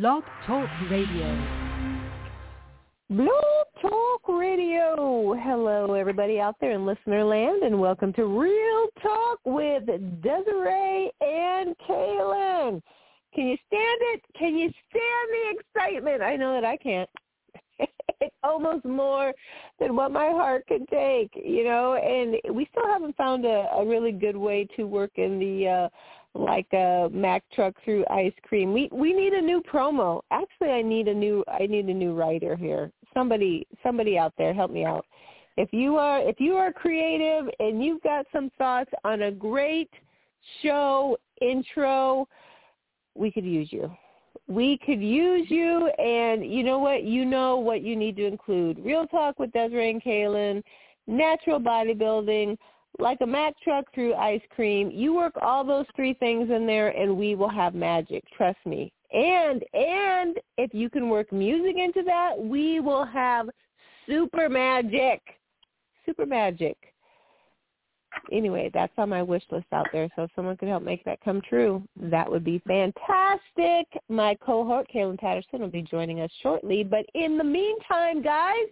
Blog Talk Radio. Blog Talk Radio. Hello, everybody out there in listener land, and welcome to Real Talk with Desiree and Kaelin. Can you stand it? Can you stand the excitement? I know that I can't. it's almost more than what my heart can take, you know. And we still haven't found a, a really good way to work in the uh, like a Mack truck through ice cream. We we need a new promo. Actually, I need a new I need a new writer here. Somebody somebody out there help me out. If you are if you are creative and you've got some thoughts on a great show intro, we could use you. We could use you and you know what? You know what you need to include. Real talk with Desiree and Kaelin, natural bodybuilding, like a Mack truck through ice cream. You work all those three things in there and we will have magic. Trust me. And and if you can work music into that, we will have super magic. Super magic. Anyway, that's on my wish list out there. So if someone could help make that come true, that would be fantastic. My cohort, Kaelin Tatterson, will be joining us shortly. But in the meantime, guys,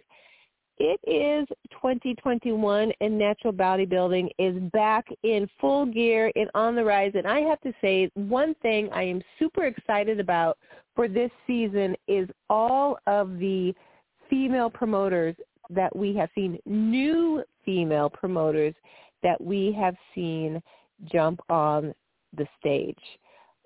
it is 2021 and natural bodybuilding is back in full gear and on the rise. And I have to say, one thing I am super excited about for this season is all of the female promoters that we have seen, new female promoters that we have seen jump on the stage.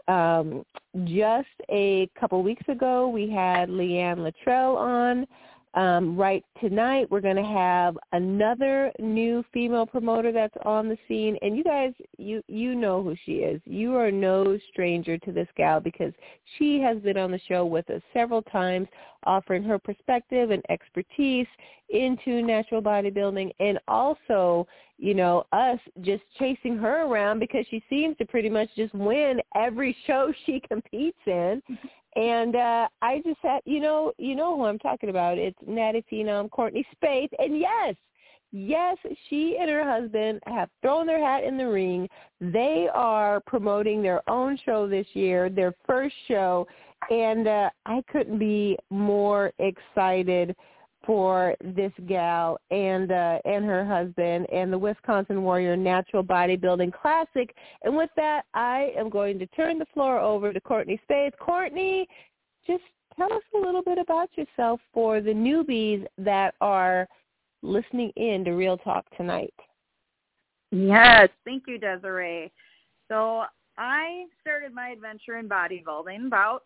Um, just a couple weeks ago, we had Leanne Luttrell on. Um, right tonight, we're going to have another new female promoter that's on the scene, and you guys, you you know who she is. You are no stranger to this gal because she has been on the show with us several times, offering her perspective and expertise into natural bodybuilding, and also, you know, us just chasing her around because she seems to pretty much just win every show she competes in. And uh, I just had, you know, you know who I'm talking about. It's Natty Phenom, Courtney Spaeth, and yes, yes, she and her husband have thrown their hat in the ring. They are promoting their own show this year, their first show, and uh, I couldn't be more excited for this gal and uh, and her husband and the Wisconsin Warrior Natural Bodybuilding Classic. And with that, I am going to turn the floor over to Courtney Spaeth. Courtney, just tell us a little bit about yourself for the newbies that are listening in to Real Talk tonight. Yes, thank you, Desiree. So I started my adventure in bodybuilding about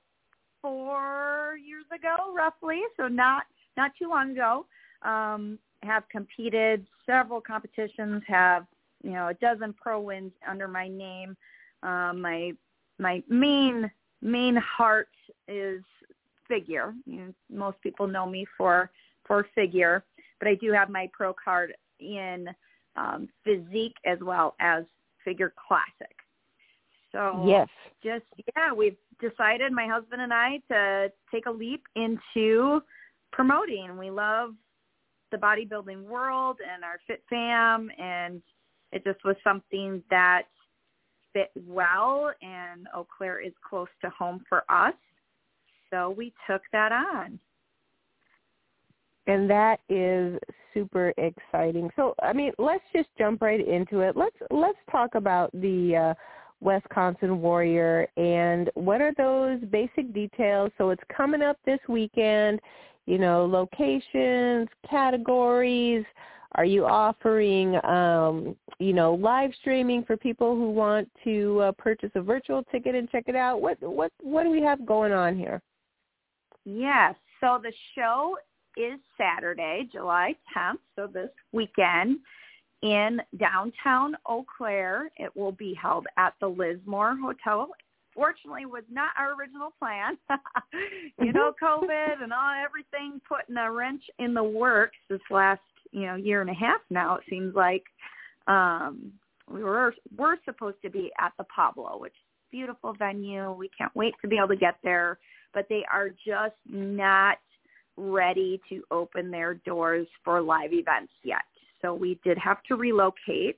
four years ago, roughly. So not not too long ago. Um, have competed several competitions. Have you know a dozen pro wins under my name. Um, my my main main heart is figure. You know, most people know me for for figure, but I do have my pro card in um, physique as well as figure classic. So yes, just yeah, we've decided my husband and I to take a leap into promoting. We love the bodybuilding world and our fit fam and it just was something that fit well and Eau Claire is close to home for us. So we took that on. And that is super exciting. So I mean, let's just jump right into it. Let's let's talk about the uh Wisconsin Warrior and what are those basic details? So it's coming up this weekend you know, locations, categories? Are you offering, um, you know, live streaming for people who want to uh, purchase a virtual ticket and check it out? What what what do we have going on here? Yes. So the show is Saturday, July 10th, so this weekend in downtown Eau Claire. It will be held at the Lismore Hotel fortunately was not our original plan. you know, mm-hmm. COVID and all everything putting a wrench in the works this last, you know, year and a half now, it seems like. Um we were we're supposed to be at the Pablo, which is a beautiful venue. We can't wait to be able to get there, but they are just not ready to open their doors for live events yet. So we did have to relocate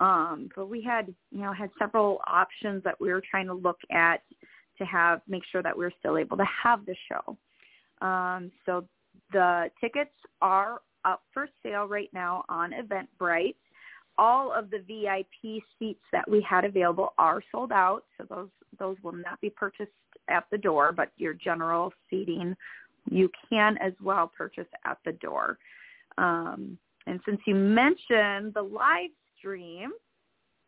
um, but we had, you know, had several options that we were trying to look at to have make sure that we're still able to have the show. Um, so the tickets are up for sale right now on Eventbrite. All of the VIP seats that we had available are sold out, so those those will not be purchased at the door, but your general seating you can as well purchase at the door. Um, and since you mentioned the live stream,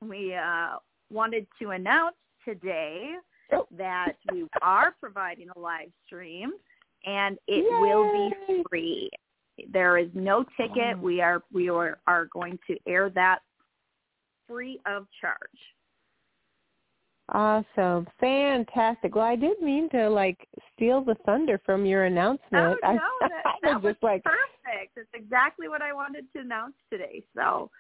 we uh, wanted to announce today oh. that we are providing a live stream and it Yay. will be free. There is no ticket. We are we are, are going to air that free of charge. Awesome. Fantastic. Well, I did mean to like steal the thunder from your announcement. Oh, no, that, that was like, perfect. It's exactly what I wanted to announce today. So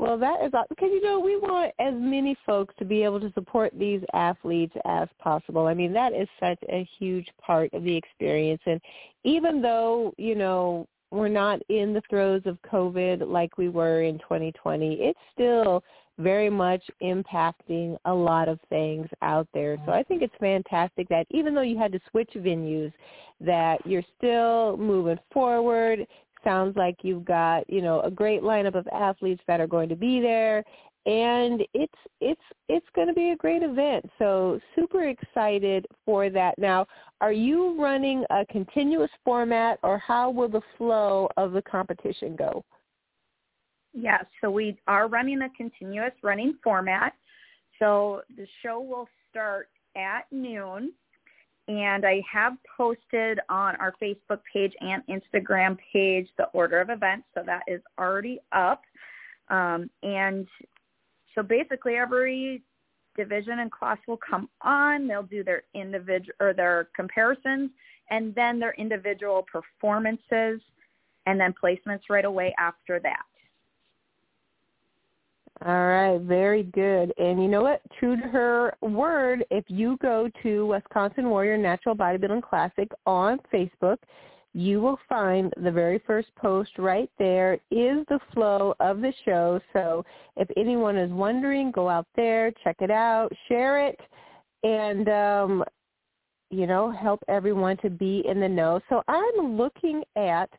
well, that is because you know we want as many folks to be able to support these athletes as possible. I mean, that is such a huge part of the experience, and even though you know we're not in the throes of COVID like we were in 2020, it's still very much impacting a lot of things out there. So I think it's fantastic that even though you had to switch venues, that you're still moving forward sounds like you've got you know a great lineup of athletes that are going to be there and it's it's it's going to be a great event. So super excited for that. Now are you running a continuous format or how will the flow of the competition go? Yes so we are running a continuous running format. So the show will start at noon and I have posted on our Facebook page and Instagram page the order of events, so that is already up. Um, and so basically, every division and class will come on. They'll do their individual or their comparisons, and then their individual performances, and then placements right away after that. All right, very good. And you know what? True to her word, if you go to Wisconsin Warrior Natural Bodybuilding Classic on Facebook, you will find the very first post right there is the flow of the show. So if anyone is wondering, go out there, check it out, share it, and um, you know, help everyone to be in the know. So I'm looking at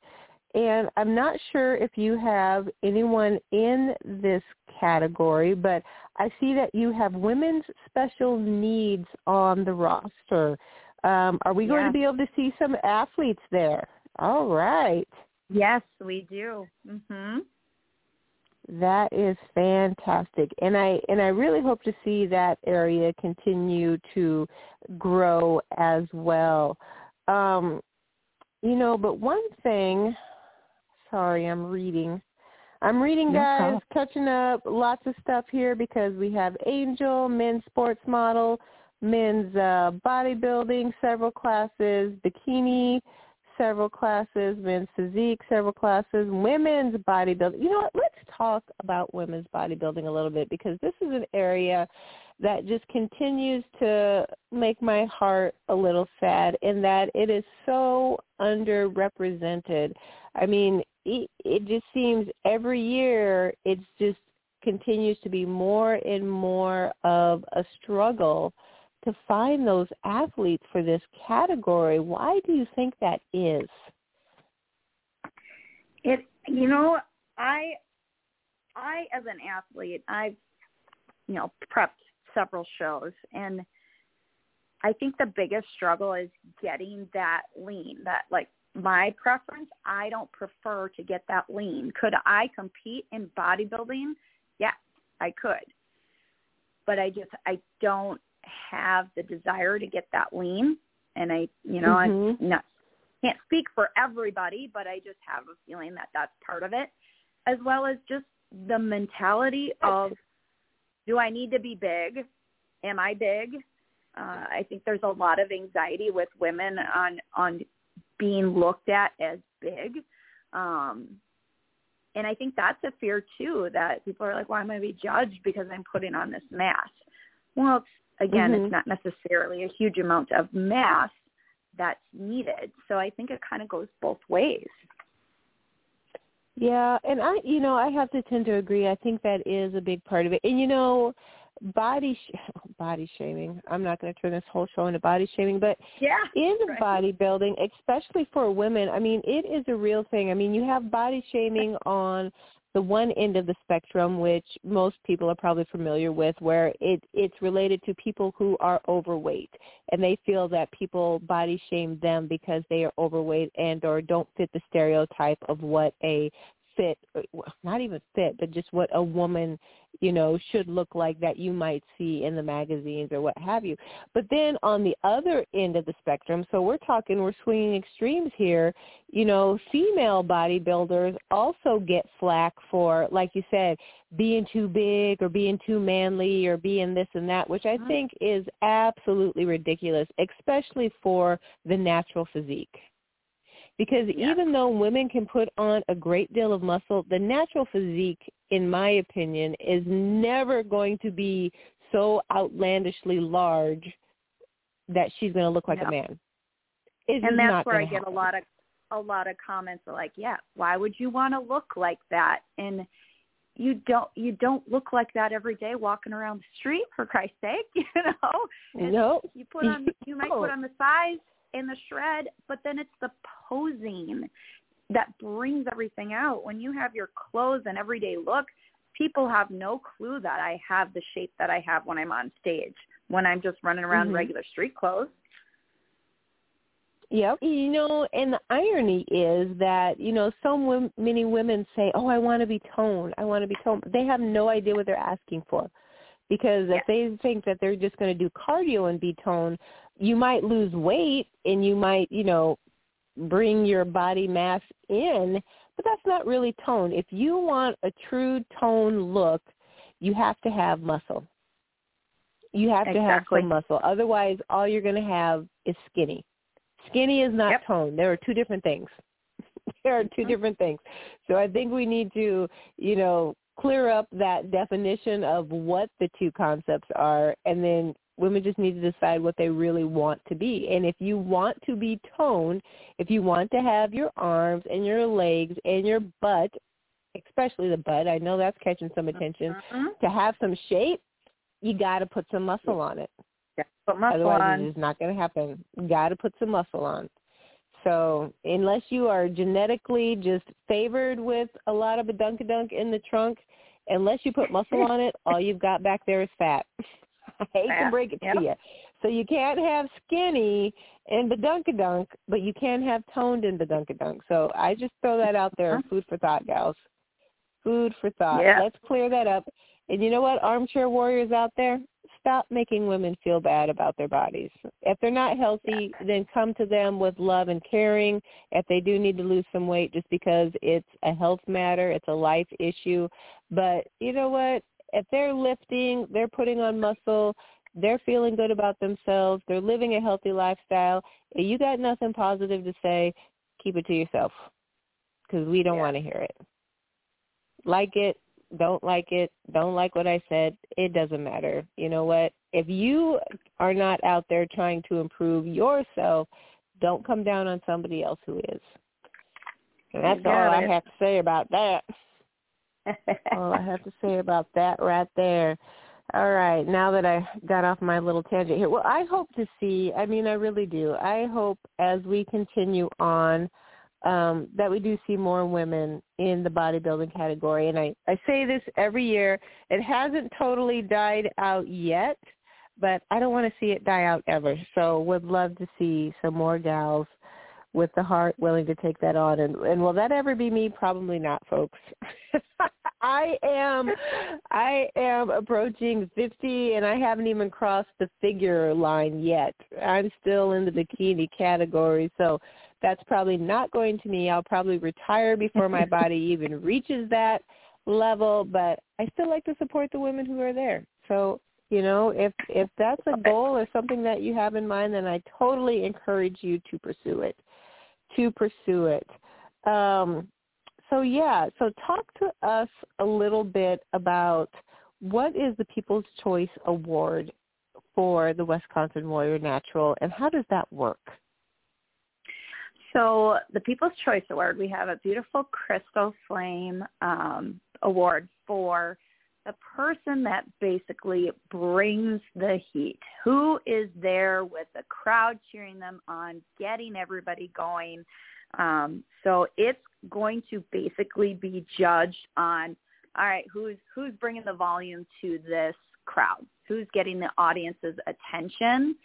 and I'm not sure if you have anyone in this category, but I see that you have women's special needs on the roster. Um, are we going to be able to see some athletes there? All right. Yes, we do. Mhm. That is fantastic. And I and I really hope to see that area continue to grow as well. Um, you know, but one thing Sorry, I'm reading. I'm reading, guys, catching up. Lots of stuff here because we have Angel, men's sports model, men's uh, bodybuilding, several classes, bikini, several classes, men's physique, several classes, women's bodybuilding. You know what? Let's talk about women's bodybuilding a little bit because this is an area that just continues to make my heart a little sad in that it is so underrepresented. I mean, it, just seems every year it's just continues to be more and more of a struggle to find those athletes for this category. Why do you think that is? It you know, I I as an athlete, I've you know, prepped several shows and I think the biggest struggle is getting that lean, that like my preference, I don't prefer to get that lean. Could I compete in bodybuilding? Yes, I could. But I just I don't have the desire to get that lean and I, you know, mm-hmm. I not can't speak for everybody, but I just have a feeling that that's part of it as well as just the mentality of do I need to be big? Am I big? Uh, I think there's a lot of anxiety with women on on being looked at as big. Um, and I think that's a fear too that people are like, "Why am I be judged because I'm putting on this mass?" Well, it's, again, mm-hmm. it's not necessarily a huge amount of mass that's needed. So I think it kind of goes both ways. Yeah, and I, you know, I have to tend to agree. I think that is a big part of it. And you know, body sh- body shaming. I'm not going to turn this whole show into body shaming, but yeah, in right. bodybuilding, especially for women, I mean, it is a real thing. I mean, you have body shaming on the one end of the spectrum, which most people are probably familiar with, where it it's related to people who are overweight, and they feel that people body shame them because they are overweight and or don't fit the stereotype of what a fit not even fit but just what a woman you know should look like that you might see in the magazines or what have you but then on the other end of the spectrum so we're talking we're swinging extremes here you know female bodybuilders also get flack for like you said being too big or being too manly or being this and that which i mm-hmm. think is absolutely ridiculous especially for the natural physique because yeah. even though women can put on a great deal of muscle, the natural physique, in my opinion, is never going to be so outlandishly large that she's going to look like no. a man. It's and that's where I happen. get a lot of a lot of comments like, "Yeah, why would you want to look like that?" And you don't you don't look like that every day walking around the street for Christ's sake, you know. No. Nope. You put on you might put on the size in the shred, but then it's the posing that brings everything out. When you have your clothes and everyday look, people have no clue that I have the shape that I have when I'm on stage, when I'm just running around mm-hmm. regular street clothes. Yep. You know, and the irony is that, you know, so many women say, oh, I want to be toned. I want to be toned. They have no idea what they're asking for. Because if they think that they're just going to do cardio and be toned, you might lose weight and you might, you know, bring your body mass in, but that's not really tone. If you want a true tone look, you have to have muscle. You have exactly. to have some muscle. Otherwise, all you're going to have is skinny. Skinny is not yep. tone. There are two different things. there are 2 mm-hmm. different things. So I think we need to, you know, clear up that definition of what the two concepts are and then women just need to decide what they really want to be. And if you want to be toned, if you want to have your arms and your legs and your butt, especially the butt, I know that's catching some attention, mm-hmm. to have some shape, you got to put some muscle on it. Yeah, put muscle Otherwise, on. it's not going to happen. You got to put some muscle on. So unless you are genetically just favored with a lot of a dunk a dunk in the trunk, unless you put muscle on it, all you've got back there is fat. I hate to break it yep. to you. So you can't have skinny in the Dunkadunk, but you can have toned in the Dunkadunk. So I just throw that out there, uh-huh. food for thought, gals. Food for thought. Yeah. Let's clear that up. And you know what, armchair warriors out there, stop making women feel bad about their bodies. If they're not healthy, then come to them with love and caring. If they do need to lose some weight just because it's a health matter, it's a life issue. But you know what? If they're lifting, they're putting on muscle, they're feeling good about themselves, they're living a healthy lifestyle, if you got nothing positive to say, keep it to yourself because we don't yeah. want to hear it. Like it, don't like it, don't like what I said, it doesn't matter. You know what? If you are not out there trying to improve yourself, don't come down on somebody else who is. And that's all I have to say about that all I have to say about that right there. All right, now that I got off my little tangent here, well, I hope to see, I mean, I really do. I hope as we continue on um, that we do see more women in the bodybuilding category. And I, I say this every year. It hasn't totally died out yet, but I don't want to see it die out ever. So would love to see some more gals with the heart willing to take that on. And and will that ever be me? Probably not folks. I am i am approaching 50 and i haven't even crossed the figure line yet. I'm still in the bikini category so that's probably not going to me. I'll probably retire before my body even reaches that level but i still like to support the women who are there. So you know if if that's a goal or something that you have in mind then i totally encourage you to pursue it to pursue it. Um, so yeah, so talk to us a little bit about what is the People's Choice Award for the Wisconsin Warrior Natural, and how does that work? So the People's Choice Award, we have a beautiful crystal flame um, award for the person that basically brings the heat. Who is there with the crowd cheering them on, getting everybody going. Um, so it's going to basically be judged on, all right, who's who's bringing the volume to this crowd, who's getting the audience's attention.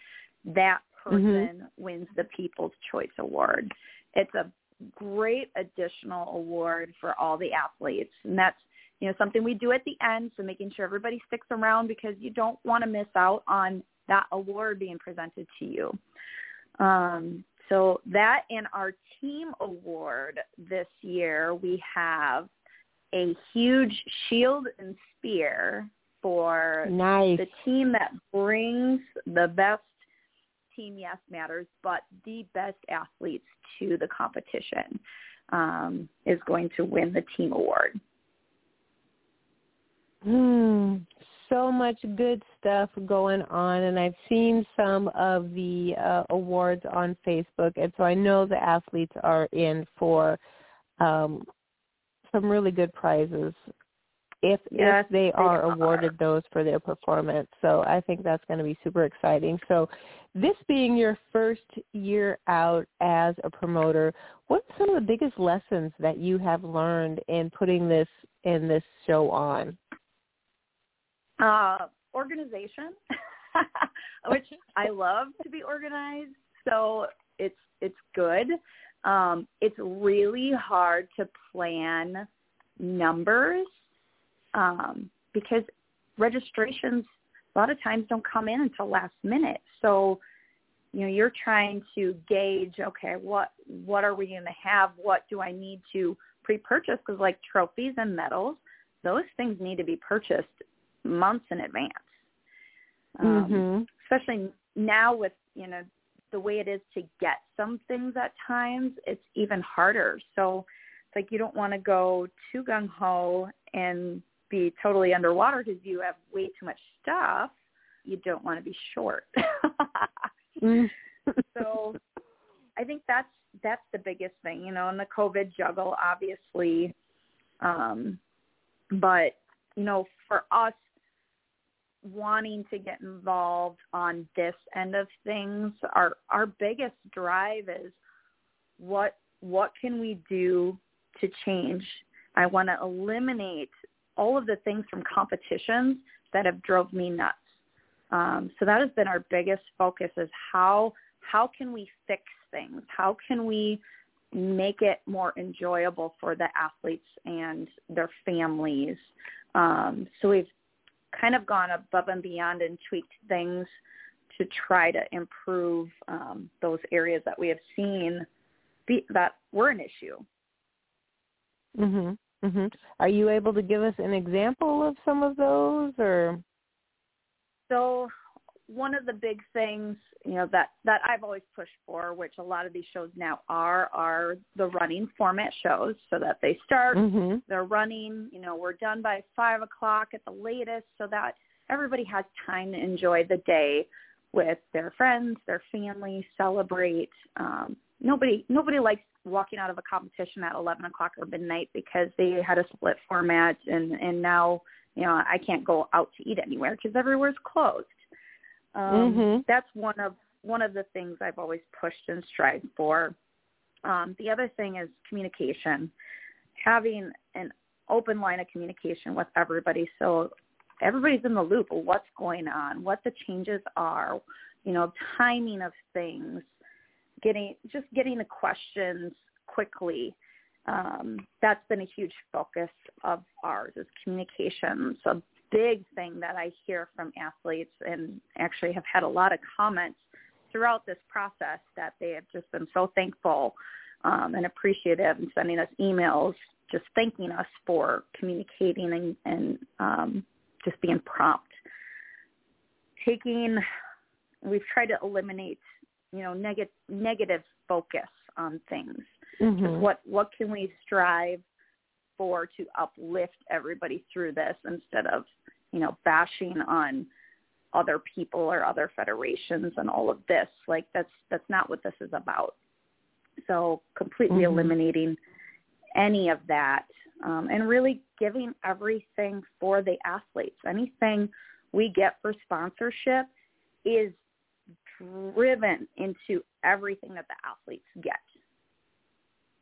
That person mm-hmm. wins the People's Choice Award. It's a great additional award for all the athletes, and that's you know something we do at the end so making sure everybody sticks around because you don't want to miss out on that award being presented to you um, so that in our team award this year we have a huge shield and spear for nice. the team that brings the best team yes matters but the best athletes to the competition um, is going to win the team award Hmm, so much good stuff going on, and I've seen some of the uh, awards on Facebook, and so I know the athletes are in for um, some really good prizes if yes, if they are they awarded those for their performance. So I think that's going to be super exciting. So this being your first year out as a promoter, what are some of the biggest lessons that you have learned in putting this in this show on? Uh, organization, which I love to be organized. So it's it's good. Um, it's really hard to plan numbers um, because registrations a lot of times don't come in until last minute. So you know you're trying to gauge okay what what are we going to have what do i need to pre-purchase because like trophies and medals those things need to be purchased months in advance. Um, mm-hmm. Especially now with you know the way it is to get some things at times, it's even harder. So it's like you don't want to go too gung ho and be totally underwater because you have way too much stuff. You don't want to be short. mm. so I think that's that's the biggest thing, you know, and the COVID juggle obviously. Um, but you know, for us wanting to get involved on this end of things, our our biggest drive is what what can we do to change? I want to eliminate all of the things from competitions that have drove me nuts. Um, so that has been our biggest focus is how how can we fix things? How can we make it more enjoyable for the athletes and their families? Um, so we've kind of gone above and beyond and tweaked things to try to improve um, those areas that we have seen be, that were an issue. Mhm. Mhm. Are you able to give us an example of some of those or So one of the big things, you know, that that I've always pushed for, which a lot of these shows now are, are the running format shows, so that they start, mm-hmm. they're running, you know, we're done by five o'clock at the latest, so that everybody has time to enjoy the day with their friends, their family, celebrate. Um, nobody nobody likes walking out of a competition at eleven o'clock or midnight because they had a split format and and now you know I can't go out to eat anywhere because everywhere's closed. Um, mm-hmm. That's one of one of the things I've always pushed and strived for. Um, the other thing is communication, having an open line of communication with everybody, so everybody's in the loop of what's going on, what the changes are, you know, timing of things, getting just getting the questions quickly. Um, that's been a huge focus of ours is communication. So big thing that I hear from athletes and actually have had a lot of comments throughout this process that they have just been so thankful um, and appreciative and sending us emails just thanking us for communicating and, and um, just being prompt. Taking, we've tried to eliminate, you know, negative negative focus on things. Mm-hmm. What what can we strive for to uplift everybody through this instead of, you know, bashing on other people or other federations and all of this. Like that's that's not what this is about. So completely mm-hmm. eliminating any of that um, and really giving everything for the athletes. Anything we get for sponsorship is driven into everything that the athletes get.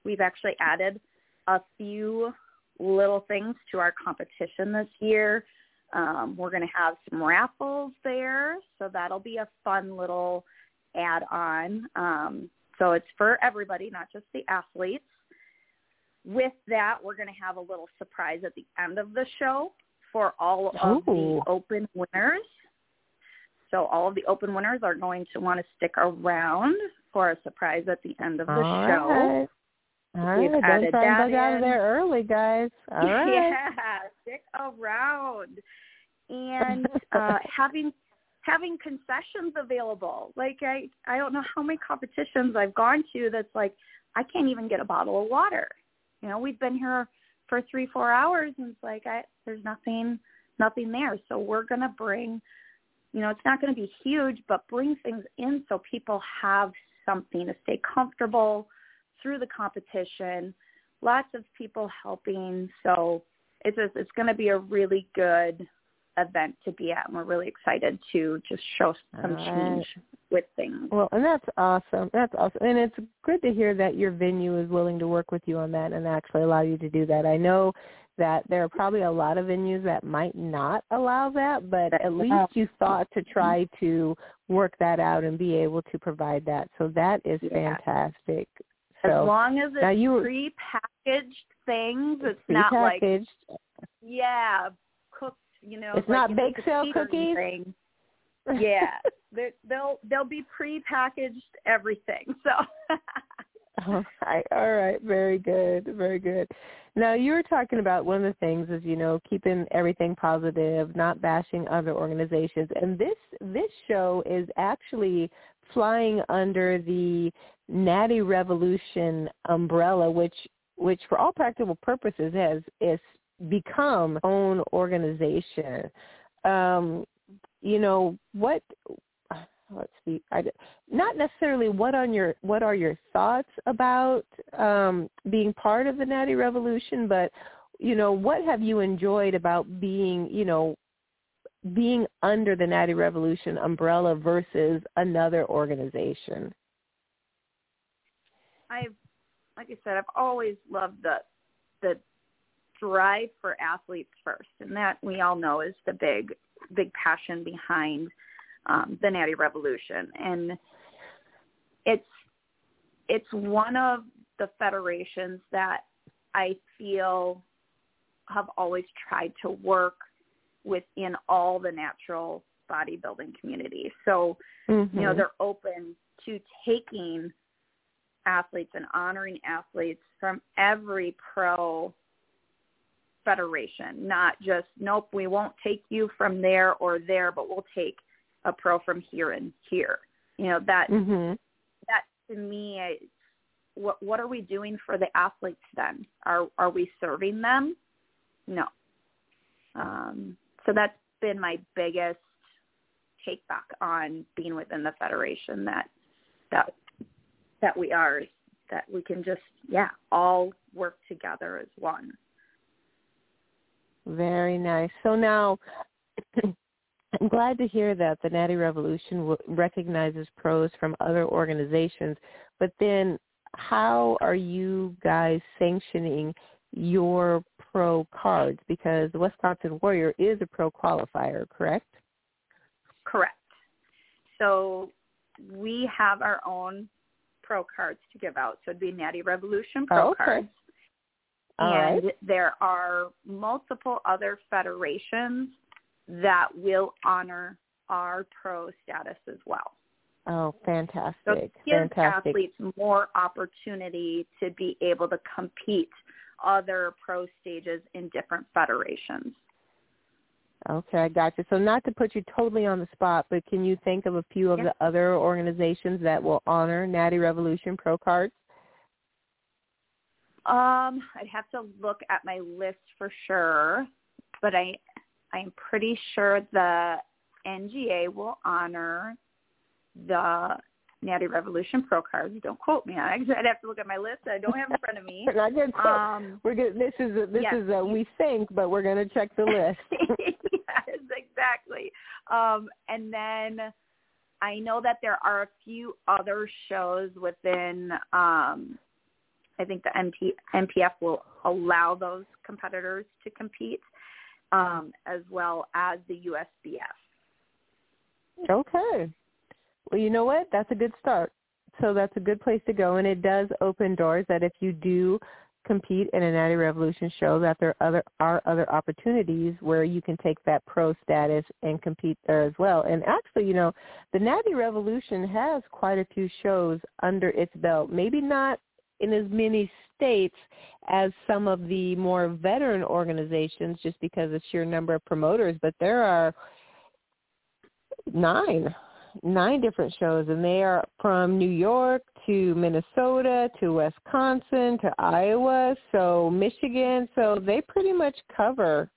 We've actually added a few little things to our competition this year. Um, we're going to have some raffles there, so that'll be a fun little add-on. Um, so it's for everybody, not just the athletes. With that, we're going to have a little surprise at the end of the show for all of Ooh. the open winners. So all of the open winners are going to want to stick around for a surprise at the end of the All show. right. All We've right, don't try and bug out of there early, guys. All right. Yeah, stick around. And uh, having having concessions available. Like I I don't know how many competitions I've gone to that's like I can't even get a bottle of water. You know, we've been here for three, four hours and it's like I there's nothing nothing there. So we're gonna bring you know, it's not gonna be huge, but bring things in so people have something to stay comfortable through the competition. Lots of people helping. So it's just, it's going to be a really good event to be at, and we're really excited to just show some right. change with things. Well, and that's awesome. That's awesome. And it's good to hear that your venue is willing to work with you on that and actually allow you to do that. I know that there are probably a lot of venues that might not allow that, but at least you thought to mm-hmm. try to work that out and be able to provide that. So that is Yeah. fantastic. As So long as it's you pre-packaged things, it's not like yeah, cooked. You know, It's like not bake sale cookies? Thing. Yeah, they, they'll they'll be pre-packaged everything. So All right, all right, very good, very good. Now you were talking about one of the things is you know keeping everything positive, not bashing other organizations, and this this show is actually flying under the Natty Revolution umbrella, which which for all practical purposes has is become own organization. Um, you know what? Let's see. I, not necessarily what on your what are your thoughts about um, being part of the Natty Revolution, but you know what have you enjoyed about being you know being under the Natty Revolution umbrella versus another organization. I've, like I said, I've always loved the the drive for athletes first, and that we all know is the big big passion behind um, the Natty Revolution, and it's it's one of the federations that I feel have always tried to work within all the natural bodybuilding community. So Mm-hmm. you know they're open to taking athletes and honoring athletes from every pro federation. Not just nope we won't take you from there or there but we'll take a pro from here and here. You know that hmm that to me I, what what are we doing for the athletes then? Are are we serving them? No. Um so that's been my biggest take back on being within the federation that that that we are that we can just yeah all work together as one Very nice. So now, I'm glad to hear that the Natty Revolution w- recognizes pros from other organizations. But then, how are you guys sanctioning your pro cards? Because the Wisconsin Warrior is a pro qualifier, correct? correct so we have our own pro cards to give out so it'd be natty revolution pro Oh, okay. cards All and right. there are multiple other federations that will honor our pro status as well. Oh, So fantastic! it gives fantastic. athletes more opportunity to be able to compete other pro stages in different federations. Okay, I got you. So not to put you totally on the spot, but can you think of a few of Yeah. the other organizations that will honor Natty Revolution Pro cards? Um, I'd have to look at my list for sure, but I I'm pretty sure the NGA will honor the Natty Revolution Pro cards. Don't quote me on it. I'd have to look at my list. I don't have in front of me. Not good. Um, we're good. This is a, this yes. is a, we think, but we're going to check the list. exactly. Um, and then I know that there are a few other shows within. Um, I think the MP, NPF will allow those competitors to compete, um, as well as the USBF. Okay. Well, you know what? That's a good start. So that's a good place to go, and it does open doors that if you do compete in a Natty Revolution show, that there other are other opportunities where you can take that pro status and compete there as well. And actually, you know, the Natty Revolution has quite a few shows under its belt. Maybe not in as many states as some of the more veteran organizations, just because of sheer number of promoters, but there are nine nine different shows and they are from New York to Minnesota to Wisconsin to Iowa, so Michigan, so they pretty much cover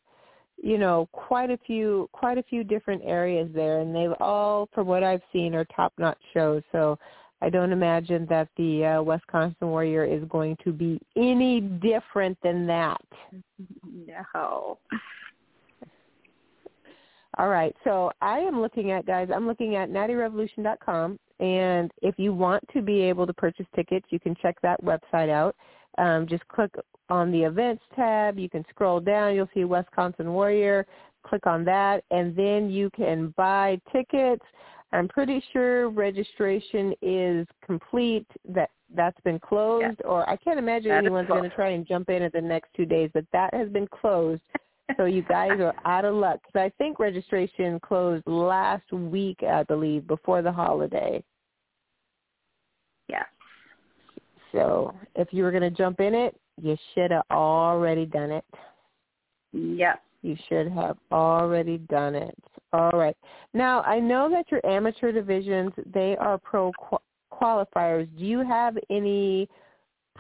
you know quite a few quite a few different areas there and they've all from what I've seen are top-notch shows. So I don't imagine that the uh, Wisconsin Warrior is going to be any different than that. No. All right. So I am looking at guys. I'm looking at nattyrevolution.com, and if you want to be able to purchase tickets, you can check that website out. Um, just click on the events tab. You can scroll down. You'll see Wisconsin Warrior. Click on that, and then you can buy tickets. I'm pretty sure registration is complete. That that's been closed, Yeah. or I can't imagine That anyone's going to try and jump in at the next two days. But that has been closed so you guys are out of luck. 'Cause I think registration closed last week, I believe, before the holiday. Yeah. So if you were going to jump in it, you should have already done it. Yes. You should have already done it. All right. Now, I know that your amateur divisions, they are pro qualifiers. Do you have any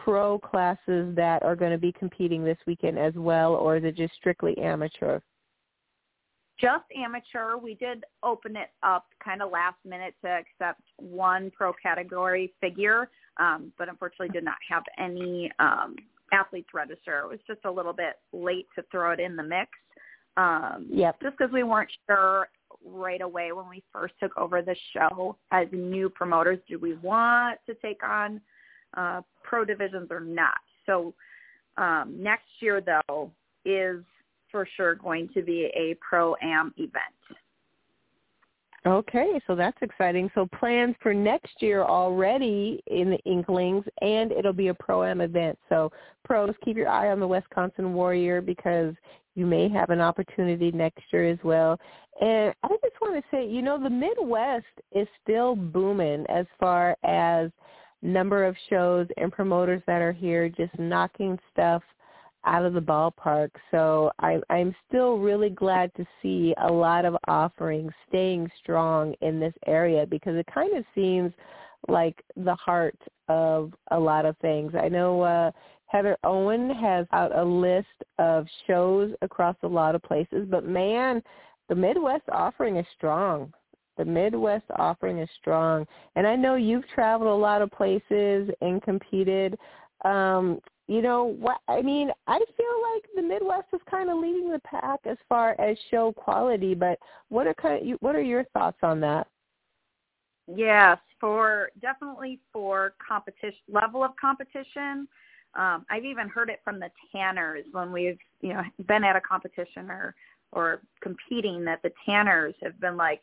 pro classes that are going to be competing this weekend as well, or is it just strictly amateur? Just amateur. We did open it up kind of last minute to accept one pro category figure, um, but unfortunately did not have any um, athletes register. It was just a little bit late to throw it in the mix. Um, Yep. just because we weren't sure right away when we first took over the show as new promoters, do we want to take on uh, pro divisions or not? So um, next year, though, is for sure going to be a pro am event. Okay, so that's exciting. So plans for next year already in the Inklings, and it'll be a pro-am event. So pros, keep your eye on the Wisconsin Warrior because you may have an opportunity next year as well. And I just want to say, you know, the Midwest is still booming as far as number of shows and promoters that are here just knocking stuff out of the ballpark. So I, I'm still really glad to see a lot of offerings staying strong in this area because it kind of seems like the heart of a lot of things. I know uh, Heather Owen has out a list of shows across a lot of places, but man, the Midwest offering is strong. The Midwest offering is strong. And I know you've traveled a lot of places and competed. Um, you know what I mean, I feel like the Midwest is kind of leading the pack as far as show quality, but what are kind of what are your thoughts on that? Yes, for definitely for competition level of competition. Um, I've even heard it from the tanners when we've you know been at a competition or or competing that the tanners have been like,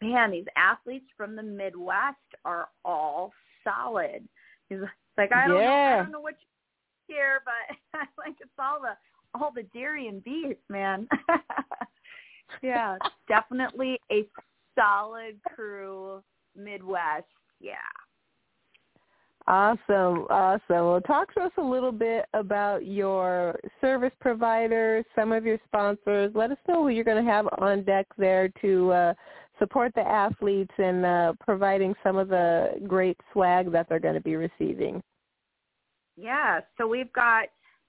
man, these athletes from the Midwest are all solid. He's like, I don't know, I Yeah. don't know what you hear, but I like it's all the all the dairy and beef, man. yeah, definitely a solid crew Midwest. Yeah. Awesome, awesome. Well, talk to us a little bit about your service providers, some of your sponsors. Let us know who you're going to have on deck there to uh, support the athletes and uh, providing some of the great swag that they're going to be receiving. Yeah. So we've got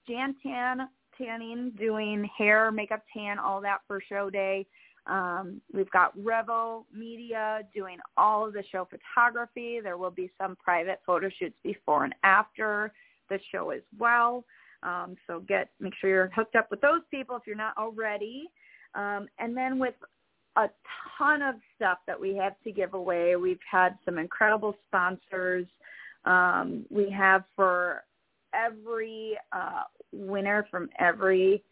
Jan Tana tanning doing hair, makeup, tan, all that for show day. Um, we've got Revo Media doing all of the show photography. There will be some private photo shoots before and after the show as well. Um, so get make sure you're hooked up with those people if you're not already. Um, and then with a ton of stuff that we have to give away, we've had some incredible sponsors. Um, we have for every uh, winner from every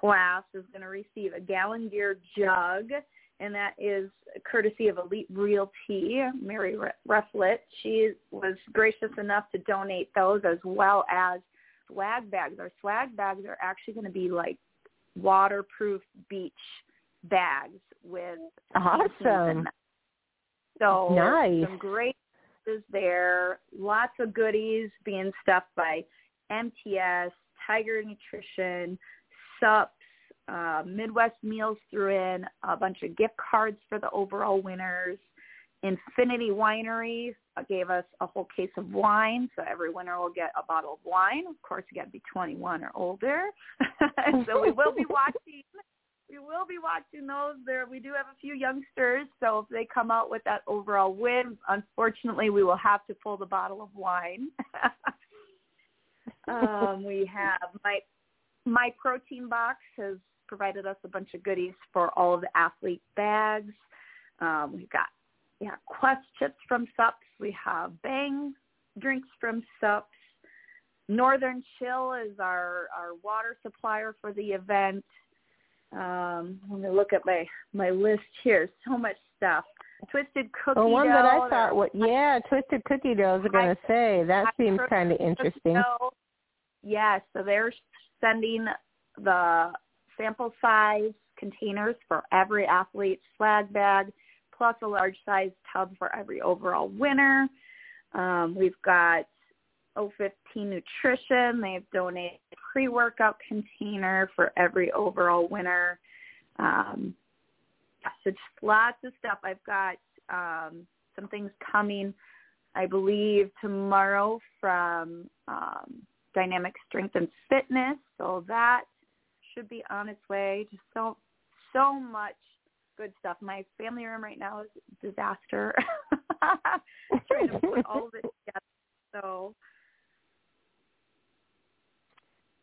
class is going to receive a gallon gear jug, and that is courtesy of Elite Realty, Mary Rufflett. She was gracious enough to donate those as well as swag bags. Our swag bags are actually going to be like waterproof beach bags with awesome. So nice. some great is there. Lots of goodies being stuffed by MTS, Tiger Nutrition, SUPs, uh, Midwest Meals threw in a bunch of gift cards for the overall winners. Infinity Winery gave us a whole case of wine, so every winner will get a bottle of wine. Of course, you got to be 21 or older. so we will be watching. We will be watching those. There, we do have a few youngsters, so if they come out with that overall win, unfortunately, we will have to pull the bottle of wine. um, we have my my protein box has provided us a bunch of goodies for all of the athlete bags. Um, we've got yeah, Quest chips from Sups. We have Bang drinks from Sups. Northern Chill is our, our water supplier for the event. Um, let me look at my, my list here. So much stuff. Twisted cookie well, one dough. that I thought, what, yeah, twisted cookie dough. I was going to say that seems kind of interesting. Yeah, so they're sending the sample size containers for every athlete swag bag, plus a large size tub for every overall winner. Um, we've got O15 Nutrition. They've donated a pre-workout container for every overall winner. Um, so just lots of stuff. I've got um, some things coming, I believe, tomorrow from um, Dynamic Strength and Fitness. So that should be on its way. Just so so much good stuff. My family room right now is a disaster. Trying to put all of it together. So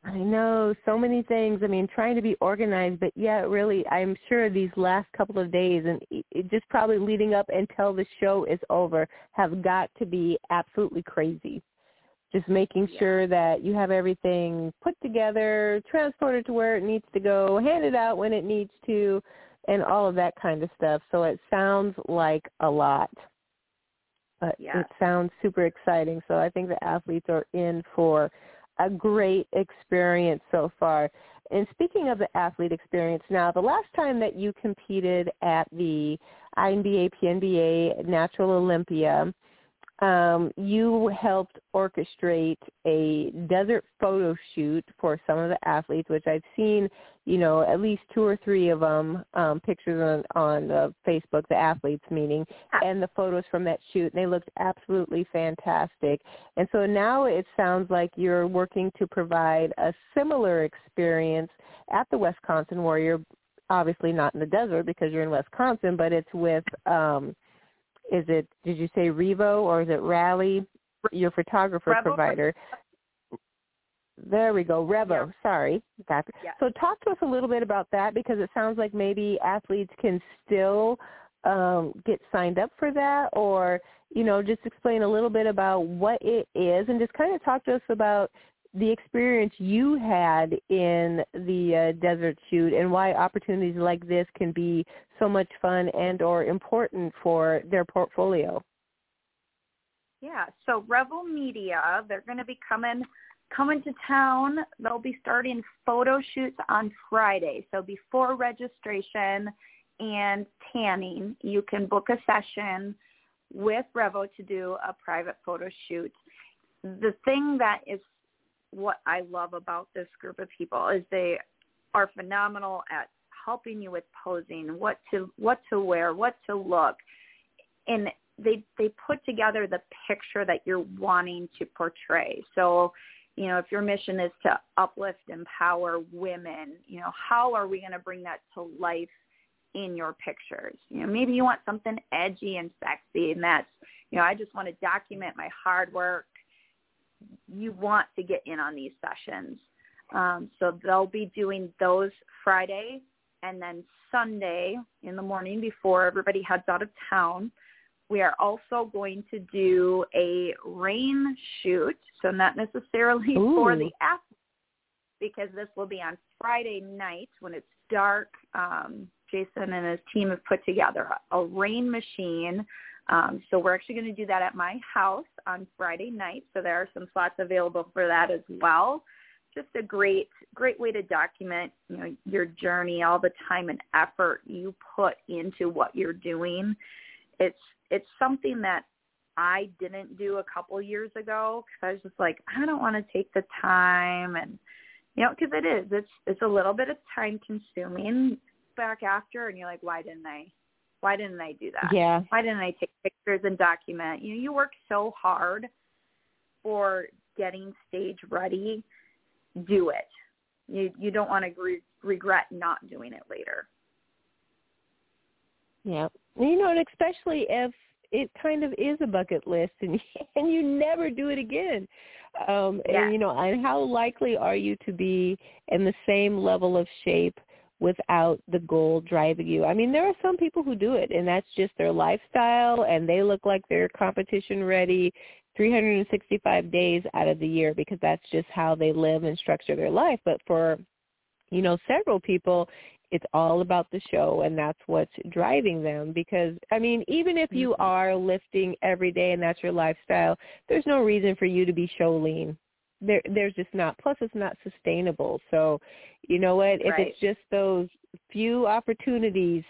I know so many things. I mean, trying to be organized, but yeah, really, I'm sure these last couple of days and it just probably leading up until the show is over have got to be absolutely crazy just making yeah. sure that you have everything put together, transported to where it needs to go, handed out when it needs to, and all of that kind of stuff. So it sounds like a lot. But yeah. it sounds super exciting. So I think the athletes are in for a great experience so far. And speaking of the athlete experience now, the last time that you competed at the INBA PNBA Natural Olympia, um, you helped orchestrate a desert photo shoot for some of the athletes, which I've seen, you know, at least two or three of them um, pictures on on uh, Facebook, the athletes meeting, and the photos from that shoot. And they looked absolutely fantastic. And so now it sounds like you're working to provide a similar experience at the Wisconsin Warrior. Obviously not in the desert because you're in Wisconsin, but it's with um, is it did you say Revo or is it Rally? Your photographer Revo. provider. There we go, Revo. Yeah. Sorry. Yeah. So talk to us a little bit about that because it sounds like maybe athletes can still um, get signed up for that, or you know, just explain a little bit about what it is, and just kind of talk to us about the experience you had in the uh, desert shoot and why opportunities like this can be so much fun and or important for their portfolio. Yeah, so Revel Media, they're going to be coming coming to town. They'll be starting photo shoots on Friday. So before registration and tanning, you can book a session with Revo to do a private photo shoot. The thing that is what I love about this group of people is they are phenomenal at helping you with posing, what to what to wear, what to look, and they they put together the picture that you're wanting to portray. So, you know, if your mission is to uplift, empower women, you know, how are we going to bring that to life in your pictures. You know, maybe you want something edgy and sexy and that's, you know, I just want to document my hard work. You want to get in on these sessions. Um, so they'll be doing those Friday and then Sunday in the morning before everybody heads out of town. We are also going to do a rain shoot, so not necessarily Ooh. for the athletes because this will be on Friday night when it's dark. Um, Jason and his team have put together a, a rain machine. Um, so we're actually going to do that at my house on Friday night. So there are some slots available for that as well. Just a great, great way to document, you know, your journey, all the time and effort you put into what you're doing. It's it's something that I didn't do a couple years ago because I was just like, I don't want to take the time and you know, because it is. It's it's a little bit of time consuming back after, and you're like, why didn't I? Why didn't I do that? Yeah. Why didn't I take pictures and document? You know, you work so hard for getting stage ready. Do it. You you don't want to re- regret not doing it later. Yeah. You know, and especially if it kind of is a bucket list and and you never do it again. Um Yeah. and you know, and how likely are you to be in the same level of shape without the goal driving you? I mean, there are some people who do it and that's just their lifestyle and they look like they're competition ready 365 days out of the year because that's just how they live and structure their life. But for you know, several people it's all about the show and that's what's driving them because I mean even if you mm-hmm. are lifting every day and that's your lifestyle there's no reason for you to be show lean there there's just not plus it's not sustainable. So you know what? If Right. it's just those few opportunities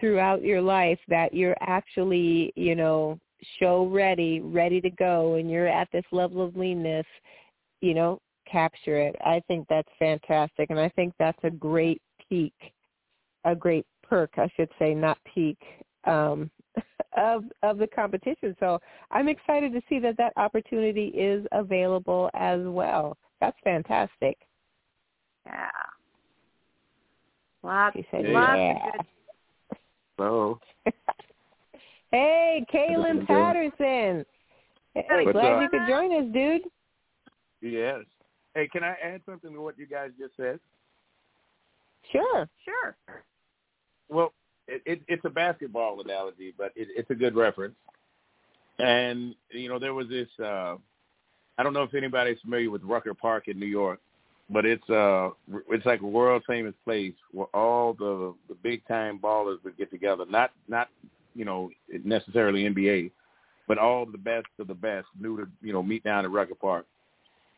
throughout your life that you're actually you know show ready ready to go and you're at this level of leanness you know capture it. I think that's fantastic and i think that's a great peak, a great perk, I should say, not peak, um, of of the competition. So I'm excited to see that that opportunity is available as well. That's fantastic. Yeah. Lots, She said, lots yeah. of good So, Hey, Kaelin Patterson. Hey, What's glad up? you could join us, dude. yes. Hey, can I add something to what you guys just said? Sure. Sure. Well, it, it, it's a basketball analogy, but it, it's a good reference. And you know, there was this. uh I don't know if anybody's familiar with Rucker Park in New York, but it's uh it's like a world famous place where all the the big time ballers would get together. Not not you know necessarily NBA, but all the best of the best knew to you know meet down at Rucker Park.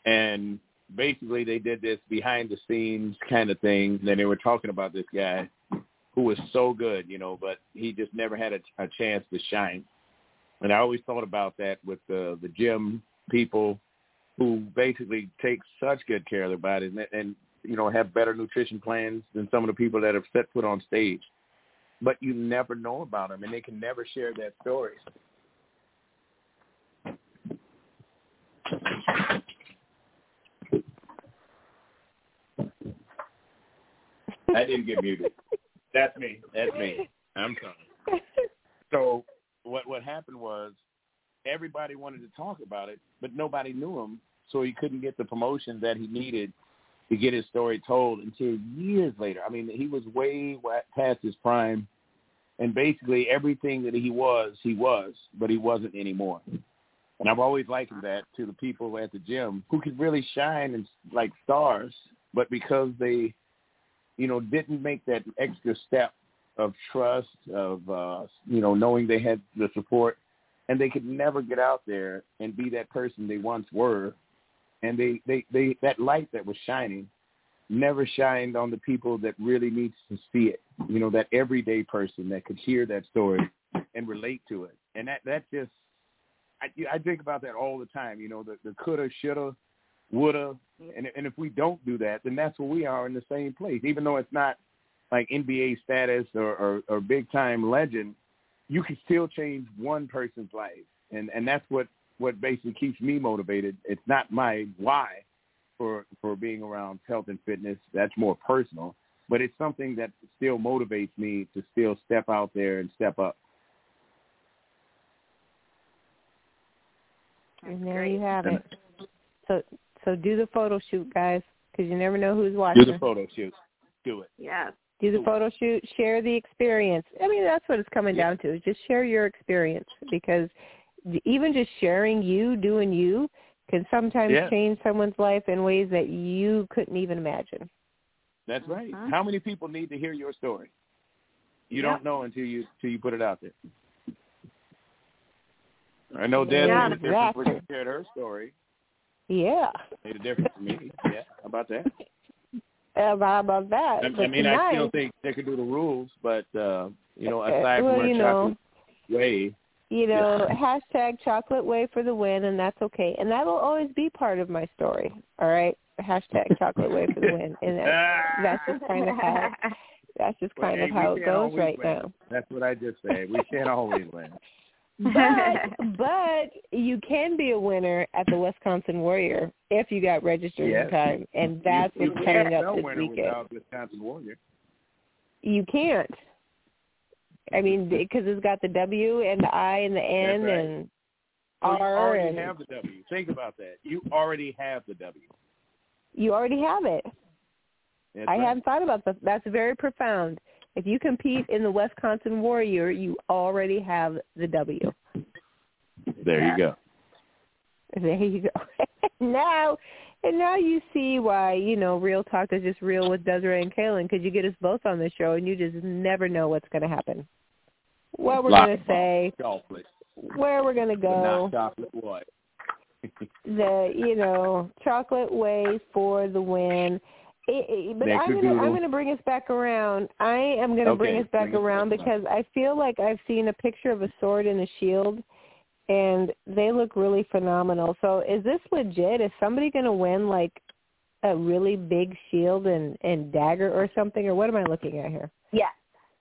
And basically, they did this behind the scenes kind of thing. And then they were talking about this guy who was so good, you know, but he just never had a, a chance to shine. And I always thought about that with the the gym people who basically take such good care of their bodies and, and you know have better nutrition plans than some of the people that have set foot on stage. But you never know about them, and they can never share their stories. I didn't get muted. That's me. That's me. I'm sorry. So what what happened was everybody wanted to talk about it, but nobody knew him, so he couldn't get the promotion that he needed to get his story told until years later. I mean, he was way past his prime, and basically everything that he was, he was, but he wasn't anymore. And I've always likened that to the people at the gym who could really shine and like stars, but because they, you know, didn't make that extra step of trust, of uh, you know, knowing they had the support, and they could never get out there and be that person they once were, and they they they that light that was shining never shined on the people that really needs to see it. You know, that everyday person that could hear that story and relate to it, and that that just I, I think about that all the time. You know, the the coulda, shoulda, woulda, and and if we don't do that, then that's where we are in the same place. Even though it's not like NBA status or or, or big time legend, you can still change one person's life, and and that's what what basically keeps me motivated. It's not my why for for being around health and fitness. That's more personal. but it's something that still motivates me to still step out there and step up. And there you have it. So so do the photo shoot, guys, because you never know who's watching. Do the photo shoot. Do it. Yes. do the photo shoot, share the experience. I mean, that's what it's coming Yeah. down to. is Just share your experience because even just sharing you, doing you, can sometimes Yeah. change someone's life in ways that you couldn't even imagine. That's right. Mhm. How many people need to hear your story? You Yep. don't know until you until you put it out there. I know Des Yeah, made a difference when she exactly. shared her story. Yeah. Made a difference to me. Yeah, how about that? Uh, how about that? I, I mean, I still think they could do the rules, but uh, you know, aside well, from you chocolate know, way, you know, hashtag chocolate way for the win, and that's okay. And that'll always be part of my story. All right, hashtag chocolate way for the win, and that, that's just kind of how that's just Well, kind hey, of how it goes right win. now. That's what I just said. We can't always win. But but you can be a winner at the Wisconsin Warrior if you got registered Yes. in time, and that's you, what's coming up no this weekend. Wisconsin Warrior. You can't. I mean, because it's got the W and the I and the N right. and So you already and have the W. Think about that. You already have the W. you already have it. That's I right. hadn't thought about that. That's very profound. If you compete in the Wisconsin Warrior, you already have the W. There you go. There you go. now, and now you see why you know Real Talk is just real with Desiree and Kaelin because you get us both on the show and you just never know what's going to happen. What we're going to say, Chocolate, where we're going to go, not chocolate what? the you know chocolate way for the win. It, it, but I'm gonna I'm gonna bring us back around. I am gonna bring us back bring us around back because I feel like I've seen a picture of a sword and a shield, and they look really phenomenal. So is this legit? Is somebody gonna win like a really big shield and and dagger or something, or what am I looking at here? Yes.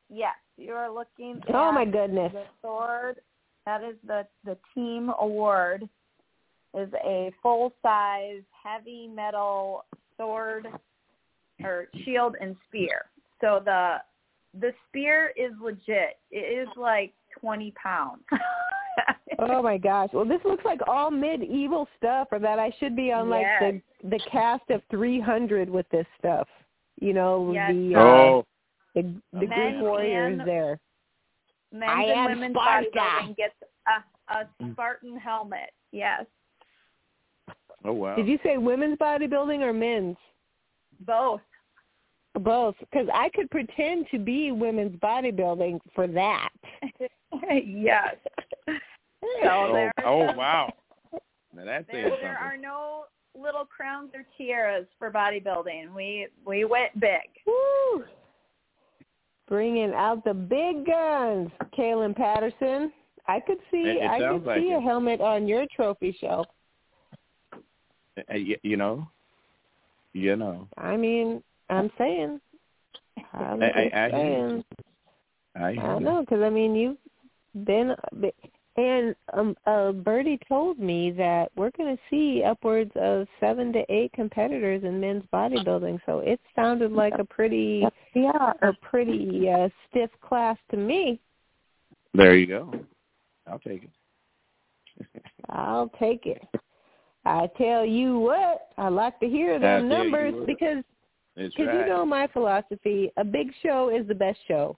Yes. You are looking oh at Oh my goodness! the sword. That is the the team award. Is a full size heavy metal sword or shield and spear. So the the spear is legit. It is like twenty pounds. Oh my gosh! Well, this looks like all medieval stuff, or that I should be on like Yes. the the cast of 300 with this stuff. You know, Yes. the uh, Oh, the, the Men Greek warriors and- there. Men I and am women's Sparta. bodybuilding gets a, a Spartan helmet. Yes, oh wow. Did you say women's bodybuilding or men's? Both. Both, because I could pretend to be women's bodybuilding for that. yes. So oh, oh wow. Now that's there, something. there are no little crowns or tiaras for bodybuilding. We we went big. Woo! Bringing out the big guns, Kaelin Patterson. I could see, It- it I could like see a helmet on your trophy shelf. Uh, you know, you know. I mean, I'm saying, I'm I- I- just I saying. I, hear I you. know, because I mean, you've been, and um, uh, Bertie told me that we're going to see upwards of seven to eight competitors in men's bodybuilding. So it sounded like a pretty, Yeah. a pretty uh, stiff class to me. There you go. I'll take it. I'll take it. I tell you what, I like to hear them you numbers because Because right. you know my philosophy, a big show is the best show.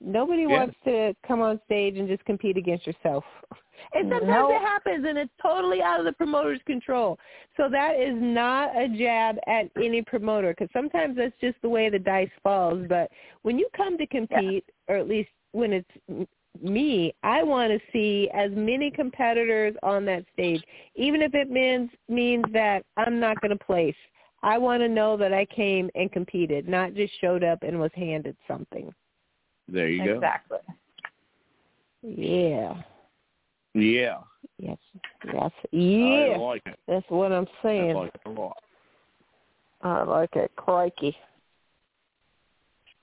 Nobody Yes. wants to come on stage and just compete against yourself. And sometimes it happens and it's totally out of the promoter's control. So that is not a jab at any promoter because sometimes that's just the way the dice falls. But when you come to compete, or at least when it's me, I want to see as many competitors on that stage, even if it means means that I'm not going to place. I want to know that I came and competed, not just showed up and was handed something. there you go. Exactly. Yeah. Yeah. Yes. Yes. Yeah. I like it. That's what I'm saying. I like it a lot. I like it. Crikey.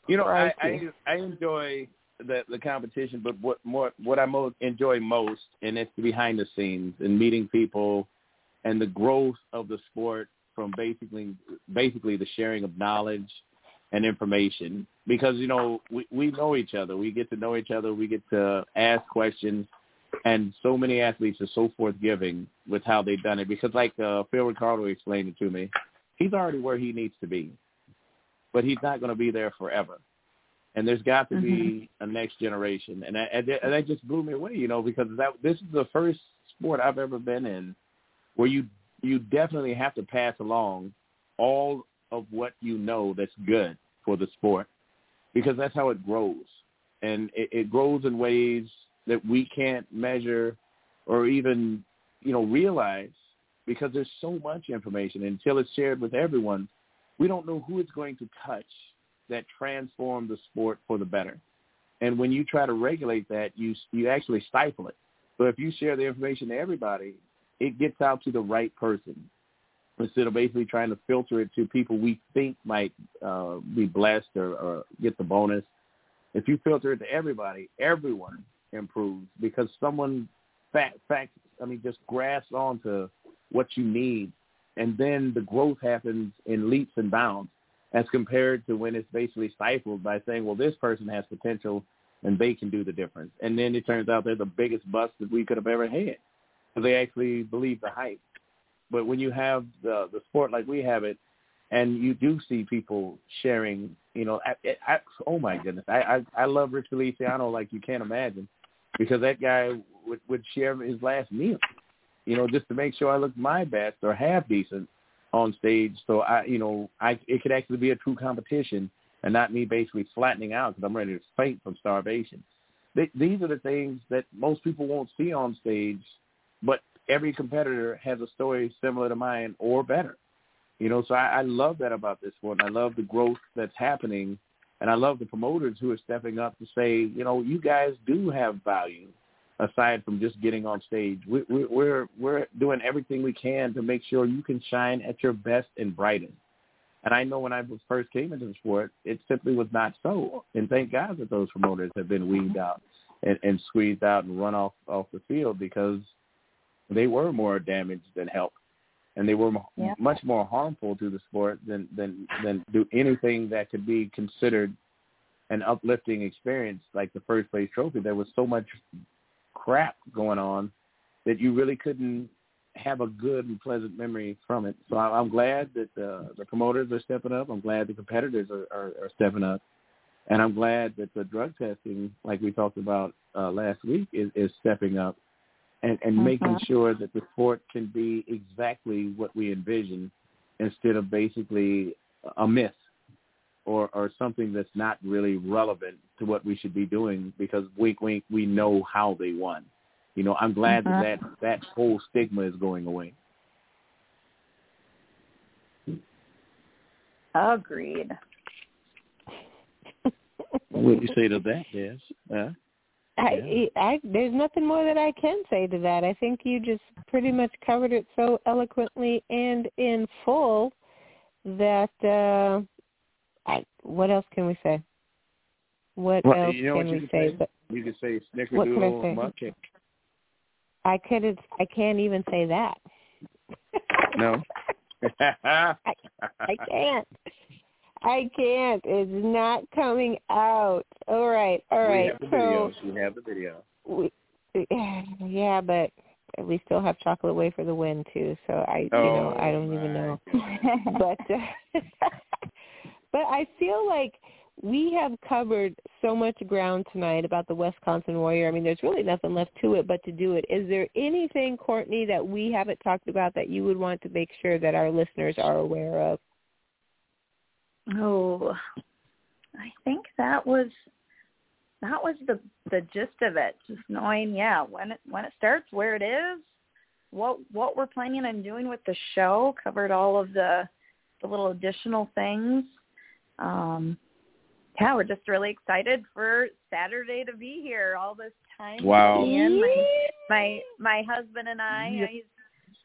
You know, I, I I enjoy the the competition, but what more what I most enjoy most, and it's behind the scenes and meeting people, and the growth of the sport from basically basically the sharing of knowledge, and information because you know we we know each other. We get to know each other. We get to ask questions, and so many athletes are so forthgiving with how they've done it. Because like uh, Phil Ricardo explained it to me, he's already where he needs to be, but he's not going to be there forever. And there's got to be mm-hmm. a next generation, and that, and that just blew me away, you know, because that this is the first sport I've ever been in where you you definitely have to pass along all of what you know that's good for the sport because that's how it grows. And it, it grows in ways that we can't measure or even, you know, realize because there's so much information until it's shared with everyone. We don't know who it's going to touch that transform the sport for the better. And when you try to regulate that, you you actually stifle it. So if you share the information to everybody, it gets out to the right person instead of basically trying to filter it to people we think might uh, be blessed or, or get the bonus. If you filter it to everybody, everyone improves because someone fact, fact I mean, just grasps onto what you need, and then the growth happens in leaps and bounds as compared to when it's basically stifled by saying, well, this person has potential and they can do the difference. And then it turns out they're the biggest bust that we could have ever had. So they actually believe the hype. But when you have the the sport like we have it, and you do see people sharing, you know, I, I, oh my goodness, I, I I love Rich Feliciano like you can't imagine, because that guy would would share his last meal, you know, just to make sure I look my best or half decent on stage. So I, you know, I it could actually be a true competition and not me basically flattening out because I'm ready to faint from starvation. They, these are the things that most people won't see on stage, but every competitor has a story similar to mine or better. You know, so I, I love that about this sport. I love the growth that's happening, and I love the promoters who are stepping up to say, you know, you guys do have value aside from just getting on stage. We, we, we're we're doing everything we can to make sure you can shine at your best and brightest. And I know when I first came into the sport, it simply was not so. And thank God that those promoters have been weeded mm-hmm. out and, and squeezed out and run off off the field because they were more damaged than help, and they were yeah. much more harmful to the sport than than than do anything that could be considered an uplifting experience like the first place trophy. There was so much crap going on that you really couldn't have a good and pleasant memory from it. So I'm glad that uh, the promoters are stepping up. I'm glad the competitors are, are, are stepping up. And I'm glad that the drug testing, like we talked about uh, last week, is, is stepping up and, and mm-hmm. making sure that the sport can be exactly what we envision instead of basically a myth or, or something that's not really relevant to what we should be doing because wink wink we know how they won. You know, I'm glad mm-hmm. that, that that whole stigma is going away. Agreed. what do you say to that, yes? Uh, I, I, there's nothing more that I can say to that. I think you just pretty much covered it so eloquently and in full that uh I what else can we say? What well, else you know can we say? say? But, you could say snickerdoodle or mud cake. I couldn't. I can't even say that. No. I, I can't. I can't. It's not coming out. All right. All right. We have the video. So, we have the video. We, yeah, but we still have chocolate way for the win too. So I, oh, you know, I don't even know. but, uh, but I feel like we have covered so much ground tonight about the Wisconsin Warrior. I mean, there's really nothing left to it but to do it. Is there anything, Courtney, that we haven't talked about that you would want to make sure that our listeners are aware of? Oh, I think that was that was the the gist of it. Just knowing, yeah, when it when it starts, where it is, what what we're planning on doing with the show. Covered all of the the little additional things. Um, yeah, we're just really excited for Saturday to be here. All this time. Wow. Ian, my my my husband and I. Yeah. He's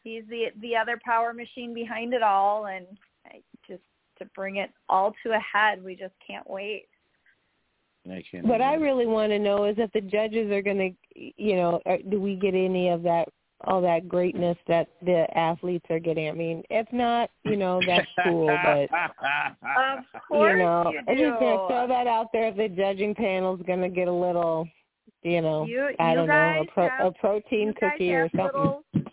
he's the the other power machine behind it all, and I just to bring it all to a head. We just can't wait. I can't what I really want to know is if the judges are going to, you know, uh, do we get any of that all that greatness that the athletes are getting. I mean, if not, you know, that's cool, but of course you know, you I'm do. just gonna throw that out there. If the judging panel's gonna get a little, you know, You- I don't know, a, pro- have- a protein cookie or something. little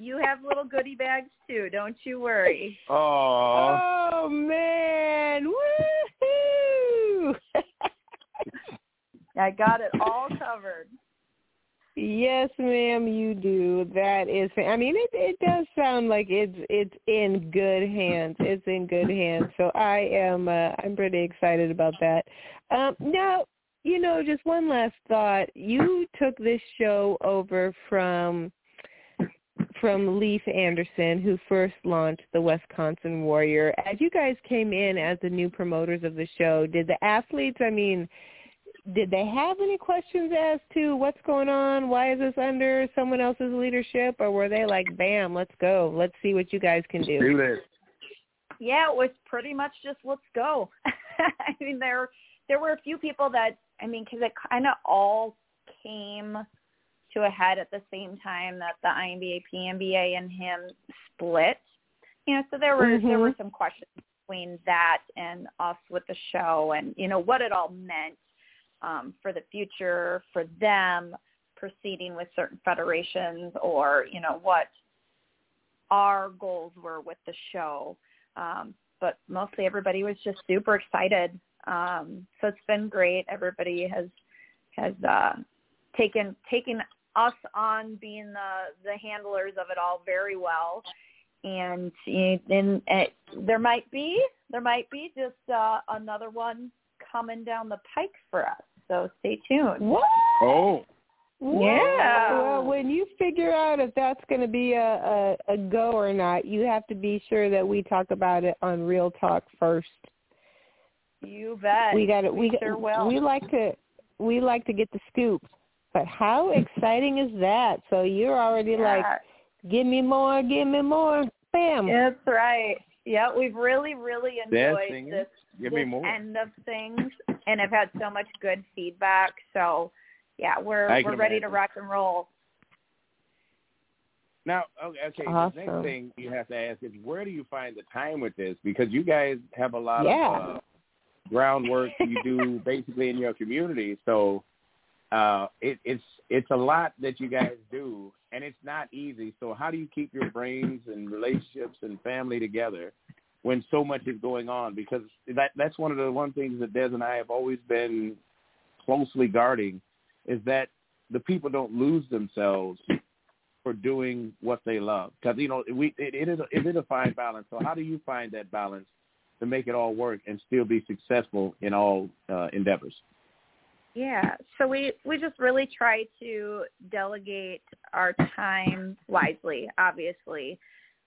you have little goodie bags too, don't you worry. Oh, Oh man! Woohoo! I got it all covered. Yes, ma'am, you do. That is. I mean, it it does sound like it's it's in good hands. It's in good hands. So I am. Uh, I'm pretty excited about that. Um, now, you know, just one last thought. You took this show over from from Leif Anderson, who first launched the Wisconsin Warrior. As you guys came in as the new promoters of the show, did the athletes, I mean, did they have any questions as to what's going on? Why is this under someone else's leadership? Or were they like, bam, let's go. Let's see what you guys can do. do this. Yeah, it was pretty much just let's go. I mean, there there were a few people that I mean, because it kind of all came to a head at the same time that the INBA, PNBA, and him split. You know, so there were there Mhm. were some questions between that and us with the show, and you know what it all meant um, for the future for them proceeding with certain federations, or you know what our goals were with the show. Um, but mostly everybody was just super excited. Um, so it's been great. Everybody has has uh, taken taken us on being the the handlers of it all very well. And it, there might be there might be just uh, another one coming down the pike for us. So stay tuned. What? Oh, Yeah. Well, when you figure out if that's going to be a, a a go or not, you have to be sure that we talk about it on Real Talk first. You bet. we got it. we sure will. we like to we like to get the scoop. But how exciting is that? So you're already like, give me more, give me more, bam. That's right. Yeah, we've really, really enjoyed singing? this, give this me more. end of things and have had so much good feedback. So yeah, we're we're can ready to rock and roll. Now, okay, okay. The next thing you have to ask is where do you find the time with this? Because you guys have a lot Yeah. of uh, groundwork you do basically in your community. So uh, it, it's it's a lot that you guys do, and it's not easy. So how do you keep your brains and relationships and family together when so much is going on? Because that that's one of the one things that Des and I have always been closely guarding is that the people don't lose themselves for doing what they love. Because you know, we it, it is a, it is a fine balance. So how do you find that balance to make it all work and still be successful in all uh, endeavors? Yeah. So we we just really try to delegate our time wisely, obviously.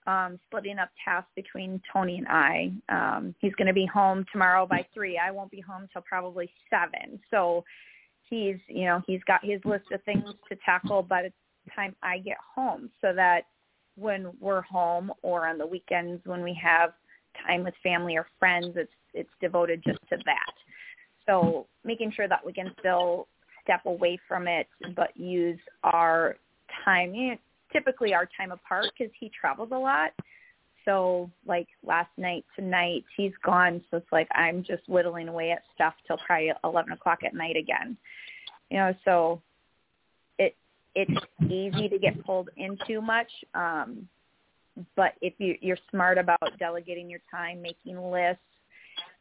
Um, splitting up tasks between Tony and I. Um, he's going to be home tomorrow by three. I won't be home till probably seven. So he's, you know, he's got his list of things to tackle by the time I get home, so that when we're home or on the weekends when we have time with family or friends, it's it's devoted just to that. So making sure that we can still step away from it, but use our time, you know, typically our time apart because he travels a lot. So like last night, tonight, he's gone. So it's like I'm just whittling away at stuff till probably 11 o'clock at night again. You know, so it it's easy to get pulled in too much. Um, but if you, you're smart about delegating your time, making lists,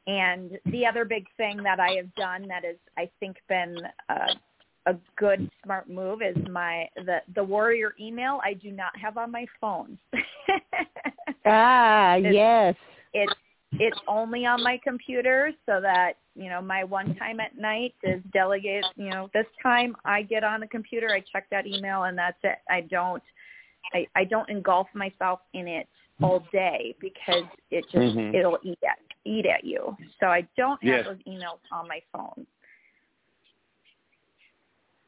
and the other big thing that I have done that has, I think, been a, a good, smart move is my the the warrior email. I do not have on my phone. Ah, It's- yes. it's it's only on my computer so that you know my one time at night is delegate you know this time i get on the computer i check that email and that's it i don't i i don't engulf myself in it all day because it just Mhm. it'll eat at eat at you so i don't have Yes. those emails on my phone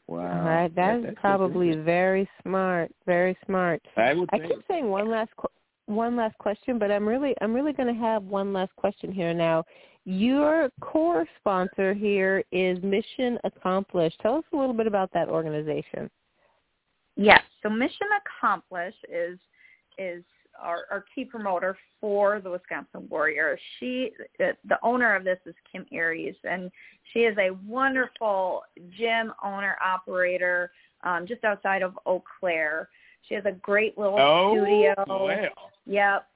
Wow, right, that is that's probably very smart, very smart. I would I keep saying one last qu- one last question, but I'm really I'm really going to have one last question here now. Your core sponsor here is Mission Accomplished. Tell us a little bit about that organization. Yes. So mission accomplished is is our, our key promoter for the Wisconsin Warriors. She, the owner of this is Kim Aries, and she is a wonderful gym owner operator um, just outside of Eau Claire. She has a great little oh, studio. Well. Yep.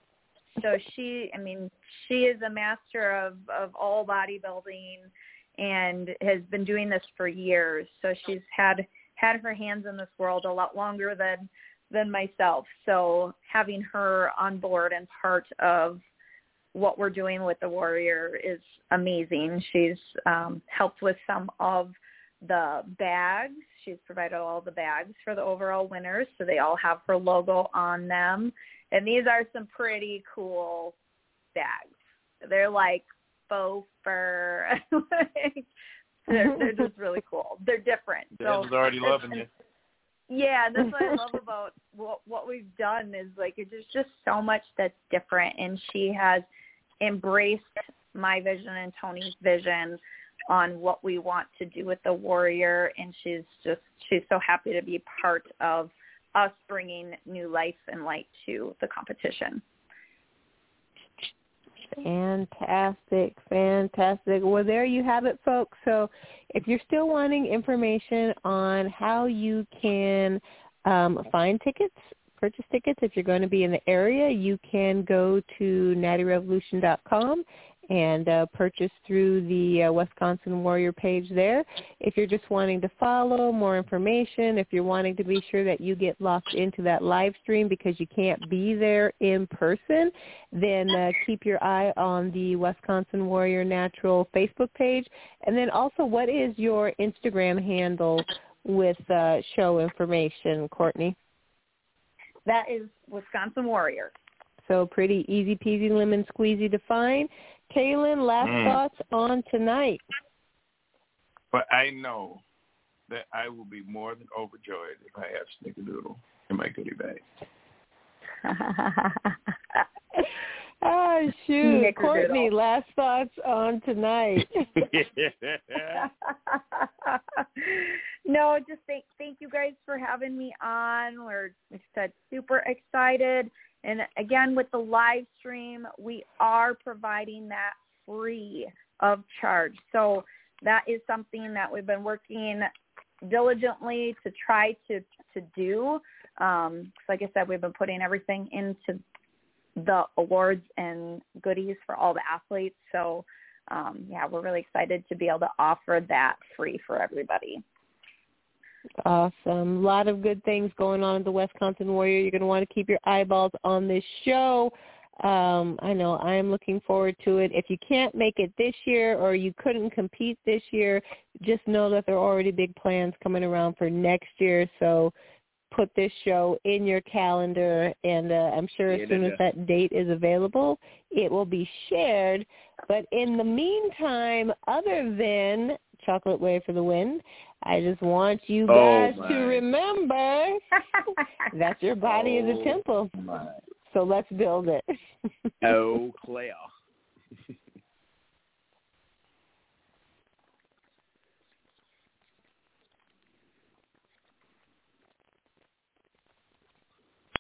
So she, I mean, she is a master of of all bodybuilding and has been doing this for years. So she's had had her hands in this world a lot longer than than myself. So having her on board and part of what we're doing with the Warrior is amazing. She's um, helped with some of the bags. She's provided all the bags for the overall winners, so they all have her logo on them. And these are some pretty cool bags. They're like faux fur. they're, they're just really cool. They're different. Dad's so already loving you. Yeah, that's what I love about what what we've done is like there's just so much that's different, and she has embraced my vision and Tony's vision on what we want to do with the warrior, and she's just she's so happy to be part of us bringing new life and light to the competition. Fantastic, fantastic. Well, there you have it, folks. So if you're still wanting information on how you can um, find tickets, purchase tickets, if you're going to be in the area, you can go to nattyrevolution.com and uh, purchase through the uh, Wisconsin Warrior page there. If you're just wanting to follow more information, if you're wanting to be sure that you get locked into that live stream because you can't be there in person, then uh, keep your eye on the Wisconsin Warrior Natural Facebook page. And then also, what is your Instagram handle with uh, show information, Courtney? That is Wisconsin Warrior. So pretty easy peasy lemon squeezy to find. Kaelin, last Mm. thoughts on tonight. But I know that I will be more than overjoyed if I have snickerdoodle in my goodie bag. oh shoot, Courtney, last thoughts on tonight. no, just thank thank you guys for having me on. We're like I said super excited. And again, with the live stream, we are providing that free of charge. So that is something that we've been working diligently to try to to do. Um, like I said, we've been putting everything into the awards and goodies for all the athletes. So um, yeah, we're really excited to be able to offer that free for everybody. Awesome. A lot of good things going on at the Wisconsin Warrior. You're going to want to keep your eyeballs on this show. Um, I know I am looking forward to it. If you can't make it this year or you couldn't compete this year, just know that there are already big plans coming around for next year. So put this show in your calendar, and uh, I'm sure as soon as that date is available, it will be shared. But in the meantime, other than Chocolate Way for the Win, I just want you Oh, guys to remember that your body is a Oh, temple. My. So let's build it. Oh, Claire.